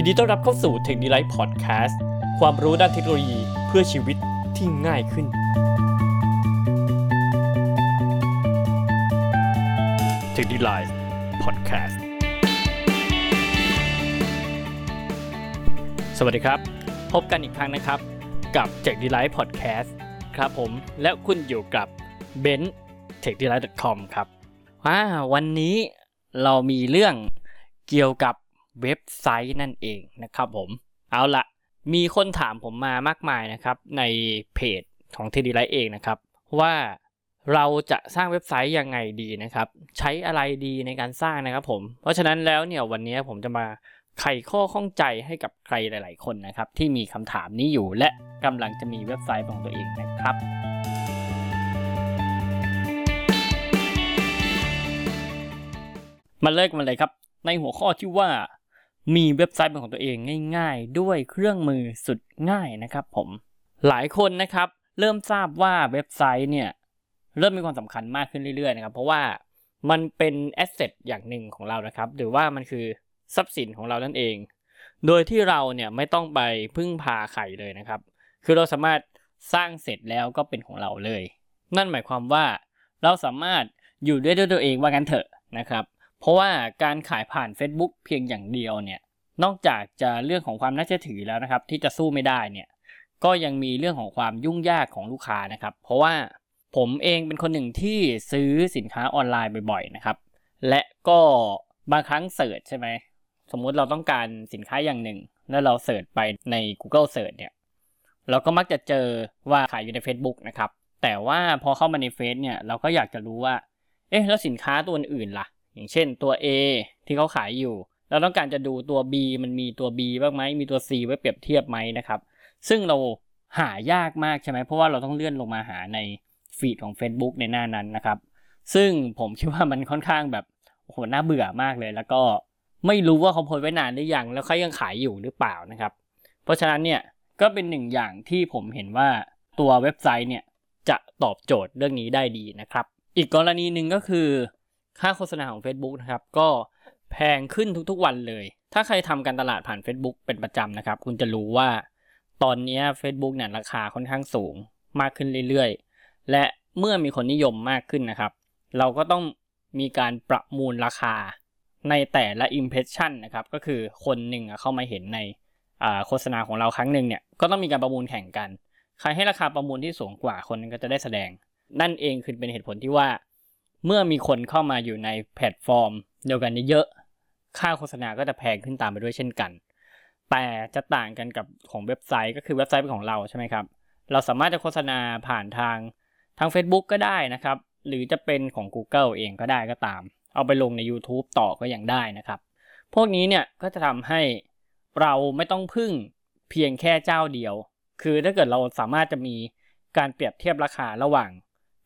ยินดีต้อนรับเข้าสู่ Tech d e l i g h t Podcast ความรู้ด้านเทคโนโลยีเพื่อชีวิตที่ง่ายขึ้น Tech d e l i g h t Podcast สวัสดีครับ พบกันอีกครั้งนะครับกับ Tech d e l i g h t Podcast ครับผมและคุณอยู่กับ b e n t e c h d e l i g h t c o m ครับว้าวันนี้เรามีเรื่องเกี่ยวกับ เว็บไซต์นั่นเองนะครับผม เอาละมีคนถามผมมามากมายนะครับ ในเพจของทีดีไลท์เองนะครับ ว่าเราจะสร้างเว็บไซต์ยังไงดีนะครับ ใช้อะไรดีในการสร้างนะครับผม เพราะฉะนั้นแล้วเนี่ยวันนี้ผมจะมาไขข้อข้องใจให้กับใครหลาย ๆ คนนะครับ ที่มีคำถามนี้อยู่และกำลังจะมีเว็บไซต์ของตัวเองนะครับ มาเลิกมันเลยครับ ในหัวข้อที่ว่า มีเว็บไซต์เป็นของตัวเองง่าย ๆ ด้วยเครื่องมือสุดง่ายนะครับผมหลายคนนะครับเริ่มทราบว่าเว็บไซต์เนี่ยเริ่มมีความสำคัญมากขึ้นเรื่อยๆนะครับเพราะว่ามันเป็นแอสเซทอย่างหนึ่งของเรานะครับหรือว่ามันคือทรัพย์สินของเรานั่นเอง โดยที่เราเนี่ยไม่ต้องไปพึ่งพาใครเลยนะครับ คือเราสามารถสร้างเสร็จแล้วก็เป็นของเราเลย นั่นหมายความว่าเราสามารถอยู่ด้วยตัวเองว่างั้นเถอะนะครับ เพราะว่าการขายผ่าน Facebook เพียงอย่างเดียวเนี่ยนอกจากจะเรื่องของความน่าเชื่อถือแล้วนะครับ ที่จะสู้ไม่ได้เนี่ยก็ยังมีเรื่องของความยุ่งยากของลูกค้านะครับ เพราะว่าผมเองเป็นคนหนึ่งที่ซื้อสินค้าออนไลน์บ่อยๆนะครับ และก็บางครั้งเสิร์ชใช่ไหมสมมุติเราต้องการสินค้าอย่างหนึ่ง แล้วเราเสิร์ชไปใน Google Search เนี่ยเราก็มักจะเจอว่าขายอยู่ใน Facebook นะครับ แต่ว่าพอเข้ามาในเฟซเนี่ยเราก็อยากจะรู้ว่า เอ๊ะแล้วสินค้าตัวอื่นล่ะ อย่างเช่นตัว A ที่เขาขายอยู่ เราต้องการจะดูตัว B มันมีตัว B บ้างไหมมีตัว C ไว้เปรียบเทียบไหมนะครับ ซึ่งเราหายากมากใช่ไหมเพราะว่าเราต้องเลื่อนลงมาหาในฟีดของ Facebook ในหน้านั้นนะครับ ซึ่งผมคิดว่ามันค่อนข้างแบบโอ้โหน่าเบื่อมากเลย แล้วก็ไม่รู้ว่าเขาโพสไว้นานหรือยังแล้วเขายังขายอยู่หรือเปล่านะครับ เพราะฉะนั้นเนี่ยก็เป็นหนึ่งอย่างที่ผมเห็นว่าตัวเว็บไซต์เนี่ยจะตอบโจทย์เรื่องนี้ได้ดีนะครับ อีกกรณีหนึ่งก็คือ ค่าโฆษณาของ Facebook นะครับ ก็แพงขึ้นทุกๆวันเลย ถ้าใครทำการตลาดผ่าน Facebook เป็นประจำนะครับ คุณจะรู้ว่าตอนนี้ Facebook เนี่ยราคาค่อนข้างสูงมากขึ้นเรื่อยๆ และเมื่อมีคนนิยมมากขึ้นนะครับ เราก็ต้องมีการประมูลราคาในแต่ละ impression นะครับ ก็คือคนหนึ่งเข้ามาเห็นในโฆษณาของเราครั้งหนึ่งเนี่ย ก็ต้องมีการประมูลแข่งกัน ใครให้ราคาประมูลที่สูงกว่าคนนั้นก็จะได้แสดง นั่นเองคือเป็นเหตุผลที่ว่า เมื่อมีคนเข้ามาอยู่ในแพลตฟอร์ม เดียวกันเยอะ ค่าโฆษณาก็จะแพงขึ้นตามไปด้วยเช่นกัน แต่จะต่างกันกับของเว็บไซต์ก็คือเว็บไซต์เป็นของเราใช่ไหมครับ เราสามารถจะโฆษณาผ่านทางทาง Facebook ก็ได้นะครับ หรือจะเป็นของ Google เองก็ได้ก็ตาม เอาไปลงใน YouTube ต่อก็ยังได้นะครับ พวกนี้เนี่ยก็จะทำให้เราไม่ต้องพึ่งเพียงแค่เจ้าเดียว คือถ้าเกิดเราสามารถจะมีการเปรียบเทียบราคาระหว่าง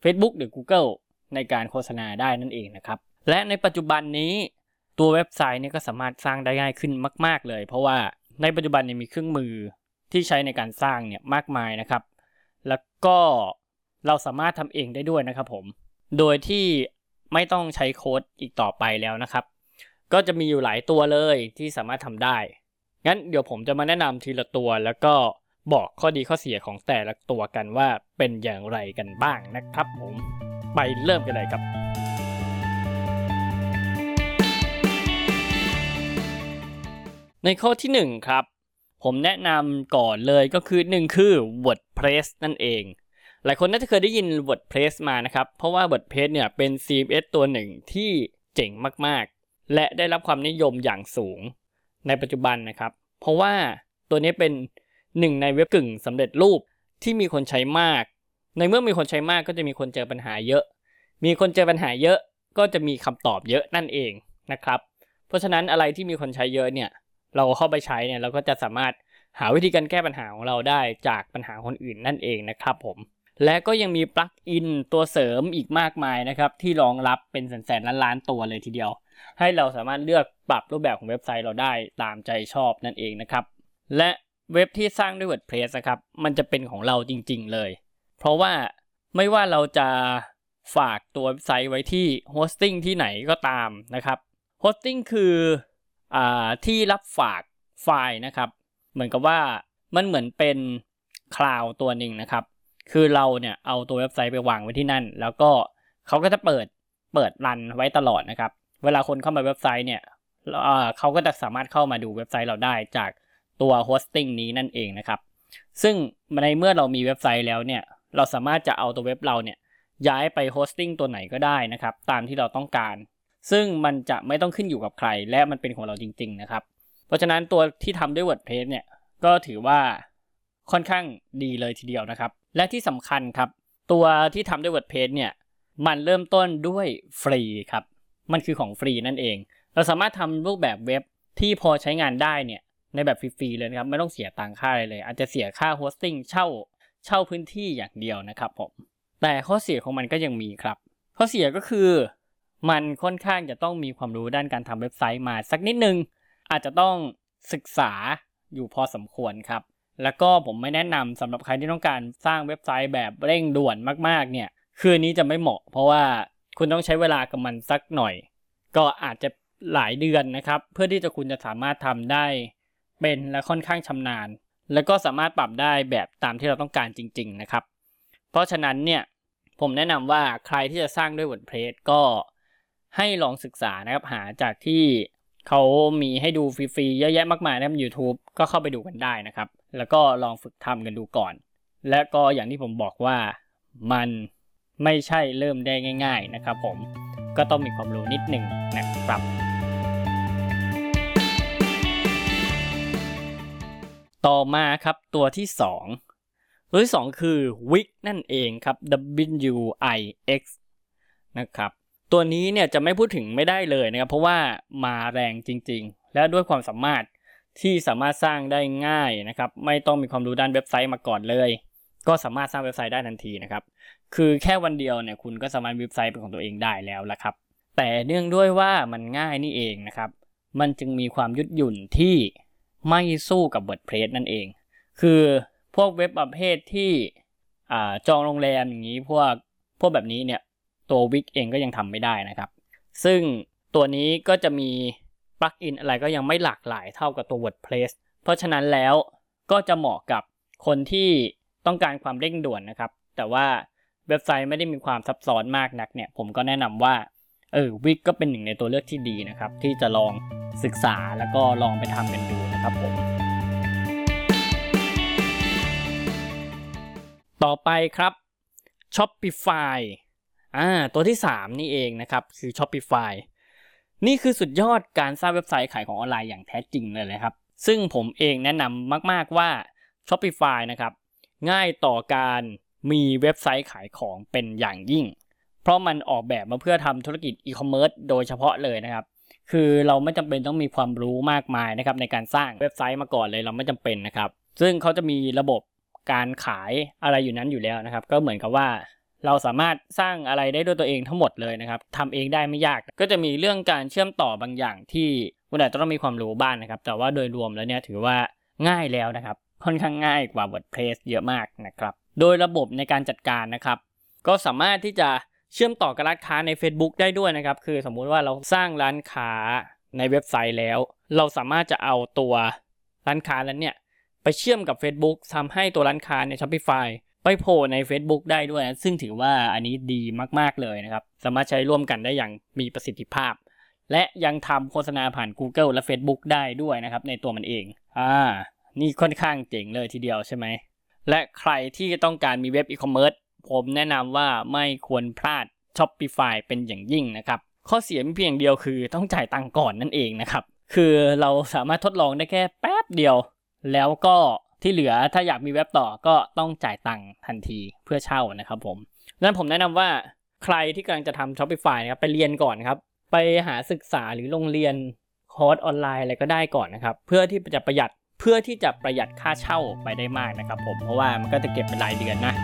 Facebook หรือ Google ในการโฆษณาได้นั่นเองนะครับ และในปัจจุบันนี้ตัวเว็บไซต์นี่ก็สามารถสร้างได้ง่ายขึ้นมาก ๆ เลย เพราะว่าในปัจจุบันเนี่ยมีเครื่องมือที่ใช้ในการสร้างเนี่ยมากมายนะครับ แล้วก็เราสามารถทำเองได้ด้วยนะครับผม โดยที่ไม่ต้องใช้โค้ดอีกต่อไปแล้วนะครับ ก็จะมีอยู่หลายตัวเลยที่สามารถทำได้ งั้นเดี๋ยวผมจะมาแนะนำทีละตัวแล้วก็บอกข้อดีข้อเสียของแต่ละตัวกันว่าเป็นอย่างไรกันบ้างนะครับผม ไปเริ่มกันเลยครับ ในข้อที่ 1 ครับ ผมแนะนำก่อนเลยก็คือ 1 คือ WordPress นั่นเอง หลายคนน่าจะเคยได้ยิน WordPress มานะครับ เพราะว่า WordPress เนี่ยเป็น CMS ตัวหนึ่งที่เจ๋งมากๆ และได้รับความนิยมอย่างสูงในปัจจุบันนะครับ เพราะว่าตัวนี้เป็นหนึ่งในเว็บกึ่งสำเร็จรูปที่มีคนใช้มาก ในเมื่อมีคนใช้มากก็จะมีคนเจอปัญหาเยอะ มีคนเจอปัญหาเยอะก็จะมีคำตอบเยอะนั่นเองนะครับ เพราะฉะนั้นอะไรที่มีคนใช้เยอะเนี่ย เราเข้าไปใช้เนี่ยเราก็จะสามารถหาวิธีการแก้ปัญหาของเราได้จากปัญหาคนอื่นนั่นเองนะครับผม และก็ยังมีปลั๊กอินตัวเสริมอีกมากมายนะครับ ที่รองรับเป็นแสนๆล้านๆตัวเลยทีเดียว ให้เราสามารถเลือกปรับรูปแบบของเว็บไซต์เราได้ตามใจชอบนั่นเองนะครับ และเว็บที่สร้างด้วย WordPress นะครับ มันจะเป็นของเราจริง ๆ เลย เพราะว่าไม่ว่าเราจะฝากตัวเว็บไซต์ไว้ที่ hosting ที่ไหนก็ตามนะครับ hosting คือที่รับฝากไฟล์นะครับ เหมือนกับว่ามันเหมือนเป็น cloud ตัวหนึ่งนะครับ คือเราเนี่ยเอาตัวเว็บไซต์ไปวางไว้ที่นั่น แล้วก็เขาก็จะเปิดเปิด run ไว้ตลอดนะครับ เวลาคนเข้ามาเว็บไซต์เนี่ยเอ่อเขาก็จะสามารถเข้ามาดูเว็บไซต์เราได้จากตัว hosting นี้นั่นเองนะครับ ซึ่งในเมื่อเรามีเว็บไซต์แล้วเนี่ย เราสามารถจะเอาตัวเว็บเราเนี่ยย้ายไป hosting ตัวไหนก็ได้นะครับตามที่เราต้องการ ซึ่งมันจะไม่ต้องขึ้นอยู่กับใคร และมันเป็นของเราจริง ๆ นะครับ เพราะฉะนั้นตัวที่ทำด้วย WordPress เนี่ยก็ถือว่าค่อนข้างดีเลยทีเดียวนะครับ และที่สำคัญครับ ตัวที่ทำด้วย WordPress เนี่ยมันเริ่มต้นด้วยฟรีครับ มันคือของฟรีนั่นเอง เราสามารถทำรูปแบบเว็บที่พอใช้งานได้เนี่ยในแบบฟรีๆเลยนะครับ ไม่ต้องเสียตังค์ค่าอะไรเลย อาจจะเสียค่า hosting เช่า เช่าพื้นที่อย่างเดียวนะครับผมแต่ข้อเสียของมันก็ยังมีครับ ข้อเสียก็คือ มันค่อนข้างจะต้องมีความรู้ด้านการทำเว็บไซต์มาสักนิดนึง อาจจะต้องศึกษาอยู่พอสมควรครับ แล้วก็ผมไม่แนะนำสำหรับใครที่ต้องการสร้างเว็บไซต์แบบเร่งด่วนมากๆเนี่ย คืออันนี้จะไม่เหมาะ เพราะว่าคุณต้องใช้เวลากับมันสักหน่อย ก็อาจจะหลายเดือนนะครับ เพื่อที่จะคุณจะสามารถทำได้เป็นและค่อนข้างชำนาญ แล้วก็สามารถปรับได้แบบตามที่เราต้องการจริง ๆ นะครับ เพราะฉะนั้นเนี่ยผมแนะนำว่าใครที่จะสร้างด้วย WordPress ก็ให้ลองศึกษานะครับหาจากที่เขามีให้ดูฟรีๆเยอะแยะมากมายนะครับ YouTube ก็เข้าไปดูกันได้นะครับ แล้วก็ลองฝึกทำกันดูก่อน และก็อย่างที่ผมบอกว่ามันไม่ใช่เริ่มได้ง่าย ๆนะครับ ผมก็ต้องมีความรู้นิดหนึ่งนะครับ ต่อมาครับตัวที่ 2 ตัวที่ 2 คือ Wix นั่นเองครับ W I X นะครับตัวนี้เนี่ยจะไม่พูดถึงไม่ได้เลยนะครับ เพราะว่ามาแรงจริง ๆ และด้วยความสามารถที่สามารถสร้างได้ง่ายนะครับ ไม่ต้องมีความรู้ด้านเว็บไซต์มาก่อนเลย ก็สามารถสร้างเว็บไซต์ได้ทันทีนะครับ คือแค่วันเดียวเนี่ยคุณก็สามารถเว็บไซต์เป็นของตัวเองได้แล้วละครับ แต่เนื่องด้วยว่ามันง่ายนี่เองนะครับ มันจึงมีความยืดหยุ่นที่ ไม่สู้กับ WordPress นั่นเอง คือพวกเว็บประเภทที่จองโรงแรมอย่างนี้พวกพวกแบบนี้เนี่ยตัว Wix เองก็ยังทำไม่ได้นะครับ ซึ่งตัวนี้ก็จะมีปลั๊กอินอะไรก็ยังไม่หลากหลายเท่ากับตัว WordPress เพราะฉะนั้นแล้วก็จะเหมาะกับคนที่ต้องการความเร่งด่วนนะครับ แต่ว่าเว็บไซต์ไม่ได้มีความซับซ้อนมากนักเนี่ย ผมก็แนะนำว่าเออวิกก็เป็นหนึ่งในตัวเลือกที่ดีนะครับ ที่จะลองศึกษาแล้วก็ลองไปทำกันดู ครับผม ต่อไปครับ Shopify อ่าตัวที่ 3 นี่เองนะครับคือ Shopify นี่คือสุดยอดการสร้างเว็บไซต์ขายของออนไลน์อย่างแท้จริงเลยนะครับ ซึ่งผมเองแนะนำมาก ๆว่า Shopify นะครับง่ายต่อการมีเว็บไซต์ขายของเป็นอย่างยิ่ง เพราะมันออกแบบมาเพื่อทำธุรกิจอีคอมเมิร์ซโดยเฉพาะเลยนะครับ คือเราไม่จำเป็นต้องมีความรู้มากมายนะครับในการสร้างเว็บไซต์มาก่อนเลยเราไม่จำเป็นนะครับ ซึ่งเขาจะมีระบบการขายอะไรอยู่นั้นอยู่แล้วนะครับ ก็เหมือนกับว่าเราสามารถสร้างอะไรได้ด้วยตัวเองทั้งหมดเลยนะครับทำเองได้ไม่ยาก ก็จะมีเรื่องการเชื่อมต่อบางอย่างที่คุณอาจจะต้องมีความรู้บ้างนนะครับ แต่ว่าโดยรวมแล้วเนี่ยถือว่าง่ายแล้วนะครับ ค่อนข้างง่ายกว่า WordPress เยอะมากนะครับ โดยระบบในการจัดการนะครับ ก็สามารถที่จะ เชื่อมต่อกับร้านค้าใน Facebook ได้ด้วยนะครับ คือสมมุติว่าเราสร้างร้านค้าในเว็บไซต์แล้ว เราสามารถจะเอาตัวร้านค้านั้นเนี่ย ไปเชื่อมกับ Facebook ทำให้ตัวร้านค้าใน Shopify ไปโผล่ใน Facebook ได้ด้วย ซึ่งถือว่าอันนี้ดีมาก ๆ เลยนะครับ สามารถใช้ร่วมกันได้อย่างมีประสิทธิภาพ และยังทำโฆษณาผ่าน Google และ Facebook ได้ด้วยนะครับ ในตัวมันเอง อ่า นี่ค่อนข้างเจ๋งเลยทีเดียวใช่ไหม และใครที่ต้องการมีเว็บอีคอมเมิร์ซ ผมแนะนำว่าไม่ควรพลาด Shopify เป็นอย่างยิ่งนะครับ ข้อเสียมีเพียงเดียวคือต้องจ่ายตังก่อนนั่นเองนะครับ คือเราสามารถทดลองได้แค่แป๊บเดียว แล้วก็ที่เหลือถ้าอยากมีเว็บต่อก็ต้องจ่ายตังทันทีเพื่อเช่านะครับผมดังนั้นผมแนะนำว่าใครที่กำลังจะทำ Shopify นะครับไปเรียนก่อนครับ ไปหาศึกษาหรือโรงเรียนคอร์สออนไลน์อะไรก็ได้ก่อนนะครับ เพื่อที่จะประหยัดเพื่อที่จะประหยัดค่าเช่าไปได้มากนะครับผมเพราะว่ามันก็จะเก็บเป็นรายเดือนนะ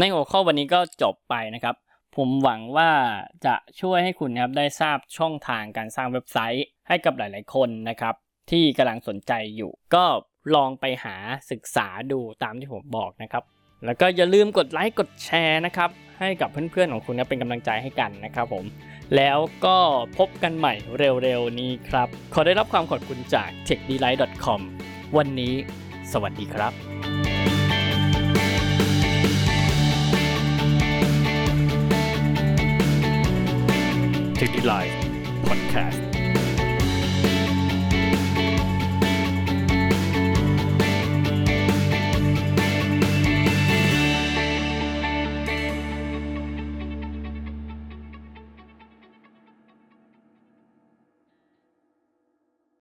ในหัวข้อวันนี้ก็จบไปนะครับ ผมหวังว่าจะช่วยให้คุณนะครับได้ทราบช่องทางการสร้างเว็บไซต์ให้กับหลาย ๆ คนนะครับ ที่กำลังสนใจอยู่ ก็ลองไปหาศึกษาดูตามที่ผมบอกนะครับ แล้วก็อย่าลืมกดไลค์กดแชร์นะครับ ให้กับเพื่อน ๆ ของคุณนะเป็นกำลังใจให้กันนะครับผม แล้วก็พบกันใหม่เร็ว ๆ นี้ครับ ขอได้รับความขอบคุณจาก techdelight.com วันนี้ สวัสดีครับ Tech Delight Podcast